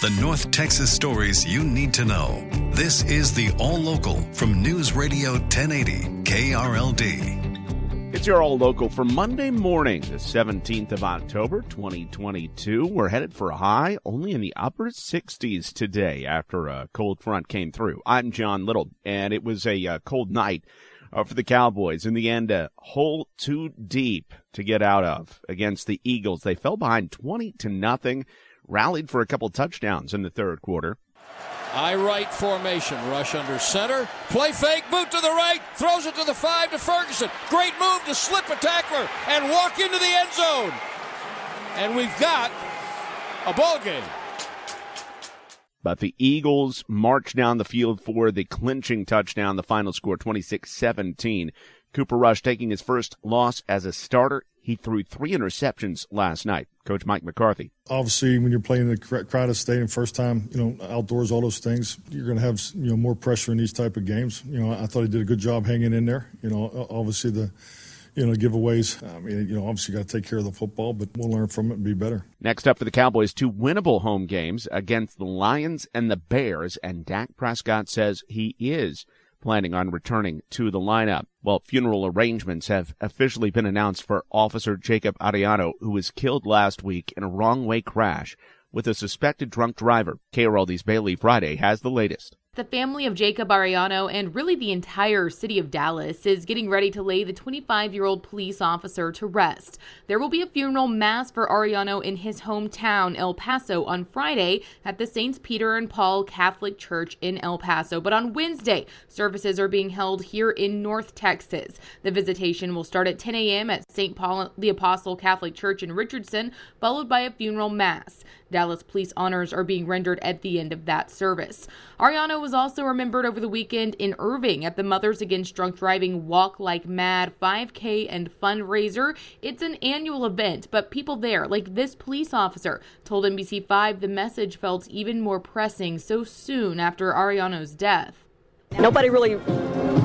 The North Texas stories you need to know. This is the All Local from News Radio 1080 KRLD. It's your All Local for Monday morning, the 17th of October, 2022. We're headed for a high only in the upper 60s today after a cold front came through. I'm John Little, and it was a uh, cold night uh, for the Cowboys. In the end, a hole too deep to get out of against the Eagles. They fell behind 20 to nothing, rallied for a couple touchdowns in the third quarter. I right formation, rush under center, play fake, boot to the right, throws it to the five to Ferguson. Great move to slip a tackler and walk into the end zone. And we've got a ball game. But the Eagles march down the field for the clinching touchdown, the final score 26 17. Cooper Rush taking his first loss as a starter. He threw three interceptions last night. Coach Mike McCarthy. Obviously, when you're playing in a crowded stadium, first time, you know, outdoors, all those things, you're going to have you know more pressure in these type of games. You know, I thought he did a good job hanging in there. You know, obviously the you know, giveaways. I mean, you know, obviously got to take care of the football, but we'll learn from it and be better. Next up for the Cowboys, two winnable home games against the Lions and the Bears, and Dak Prescott says he is planning on returning to the lineup. Well, funeral arrangements have officially been announced for Officer Jacob Arellano, who was killed last week in a wrong way crash with a suspected drunk driver. KRLD's Bailey Friday has the latest. The family of Jacob Arellano and really the entire city of Dallas is getting ready to lay the 25 year old police officer to rest. There will be a funeral mass for Arellano in his hometown, El Paso, on Friday at the Saints Peter and Paul Catholic Church in El Paso. But on Wednesday, services are being held here in North Texas. The visitation will start at 10 a.m. at St. Paul the Apostle Catholic Church in Richardson, followed by a funeral mass. Dallas police honors are being rendered at the end of that service. Was also remembered over the weekend in Irving at the Mothers Against Drunk Driving Walk Like Mad 5K and fundraiser. It's an annual event, but people there, like this police officer, told NBC5 the message felt even more pressing so soon after Arellano's death. Nobody really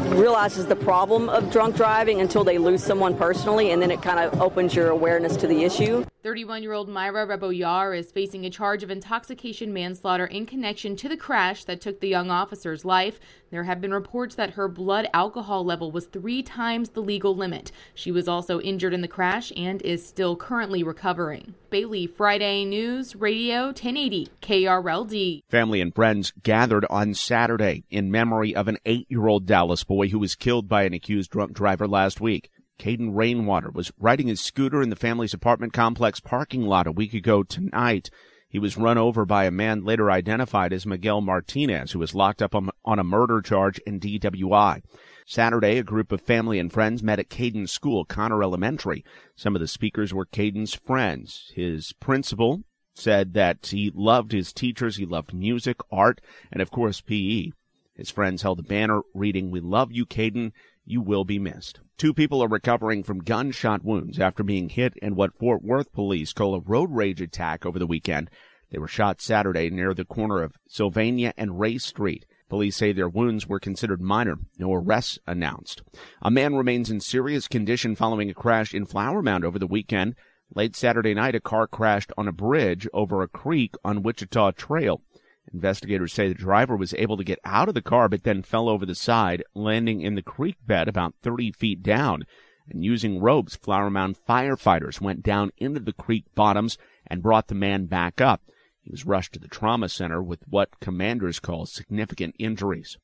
realizes the problem of drunk driving until they lose someone personally, and then it kind of opens your awareness to the issue. 31 year old Myra Rebollar is facing a charge of intoxication manslaughter in connection to the crash that took the young officer's life. There have been reports that her blood alcohol level was three times the legal limit. She was also injured in the crash and is still currently recovering. Bailey, Friday News Radio 1080 KRLD. Family and friends gathered on Saturday in memory of an eight year old Dallas boy who was killed by an accused drunk driver last week. Caden Rainwater was riding his scooter in the family's apartment complex parking lot a week ago tonight. He was run over by a man later identified as Miguel Martinez, who was locked up on, a murder charge in DWI. Saturday, a group of family and friends met at Caden's school, Connor Elementary. Some of the speakers were Caden's friends. His principal said that he loved his teachers, he loved music, art, and of course PE. His friends held a banner reading, We love you, Caden. You will be missed. Two people are recovering from gunshot wounds after being hit in what Fort Worth police call a road rage attack over the weekend. They were shot Saturday near the corner of Sylvania and Ray Street. Police say their wounds were considered minor. No arrests announced. A man remains in serious condition following a crash in Flower Mound over the weekend. Late Saturday night, a car crashed on a bridge over a creek on Wichita Trail. Investigators say the driver was able to get out of the car but then fell over the side, landing in the creek bed about 30 feet down. And using ropes, Flower Mound firefighters went down into the creek bottoms and brought the man back up. He was rushed to the trauma center with what commanders call significant injuries.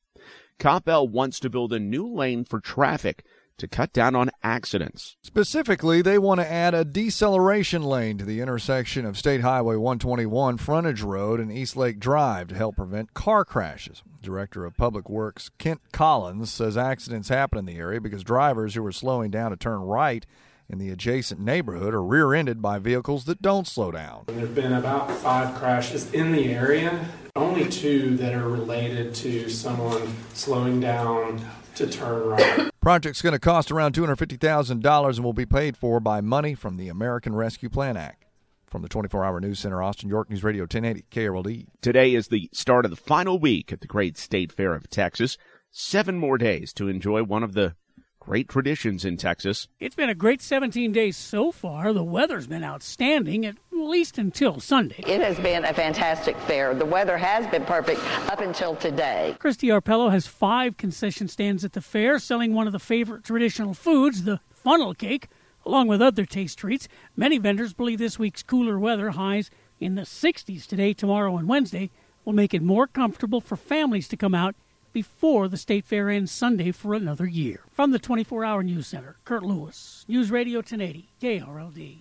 Coppell wants to build a new lane for traffic to cut down on accidents. Specifically, they want to add a deceleration lane to the intersection of State Highway 121 Frontage Road and East Lake Drive to help prevent car crashes. Director of Public Works Kent Collins says accidents happen in the area because drivers who are slowing down to turn right in the adjacent neighborhood are rear ended by vehicles that don't slow down. There have been about five crashes in the area, only two that are related to someone slowing down to turn right. Project's going to cost around $250,000 and will be paid for by money from the American Rescue Plan Act. From the 24 hour news center, Austin, York News Radio 1080 KRLD. Today is the start of the final week at the Great State Fair of Texas. Seven more days to enjoy one of the great traditions in Texas. It's been a great 17 days so far. The weather's been outstanding, at least until Sunday. It has been a fantastic fair. The weather has been perfect up until today. Christy Arpello has five concession stands at the fair selling one of the favorite traditional foods, the funnel cake along with other taste treats. Many vendors believe this week's cooler weather, highs in the 60s today, tomorrow, and Wednesday, will make it more comfortable for families to come out before the State Fair ends Sunday for another year. From the 24 Hour News Center, Kurt Lewis, News Radio 1080, KRLD.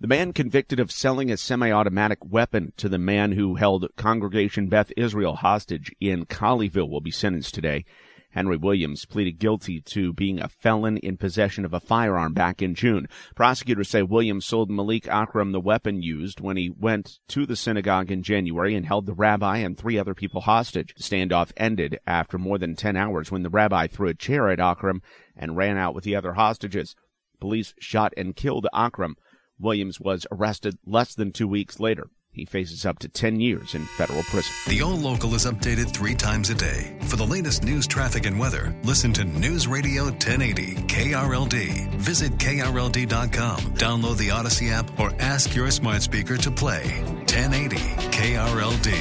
The man convicted of selling a semi automatic weapon to the man who held Congregation Beth Israel hostage in Colleyville will be sentenced today. Henry Williams pleaded guilty to being a felon in possession of a firearm back in June. Prosecutors say Williams sold Malik Akram the weapon used when he went to the synagogue in January and held the rabbi and three other people hostage. The standoff ended after more than 10 hours when the rabbi threw a chair at Akram and ran out with the other hostages. Police shot and killed Akram. Williams was arrested less than two weeks later. He faces up to 10 years in federal prison. The All Local is updated three times a day. For the latest news, traffic, and weather, listen to News Radio 1080 KRLD. Visit KRLD.com, download the Audacy app, or ask your smart speaker to play 1080 KRLD.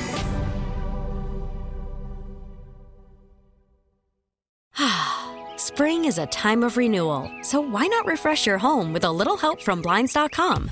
Spring is a time of renewal, so why not refresh your home with a little help from Blinds.com?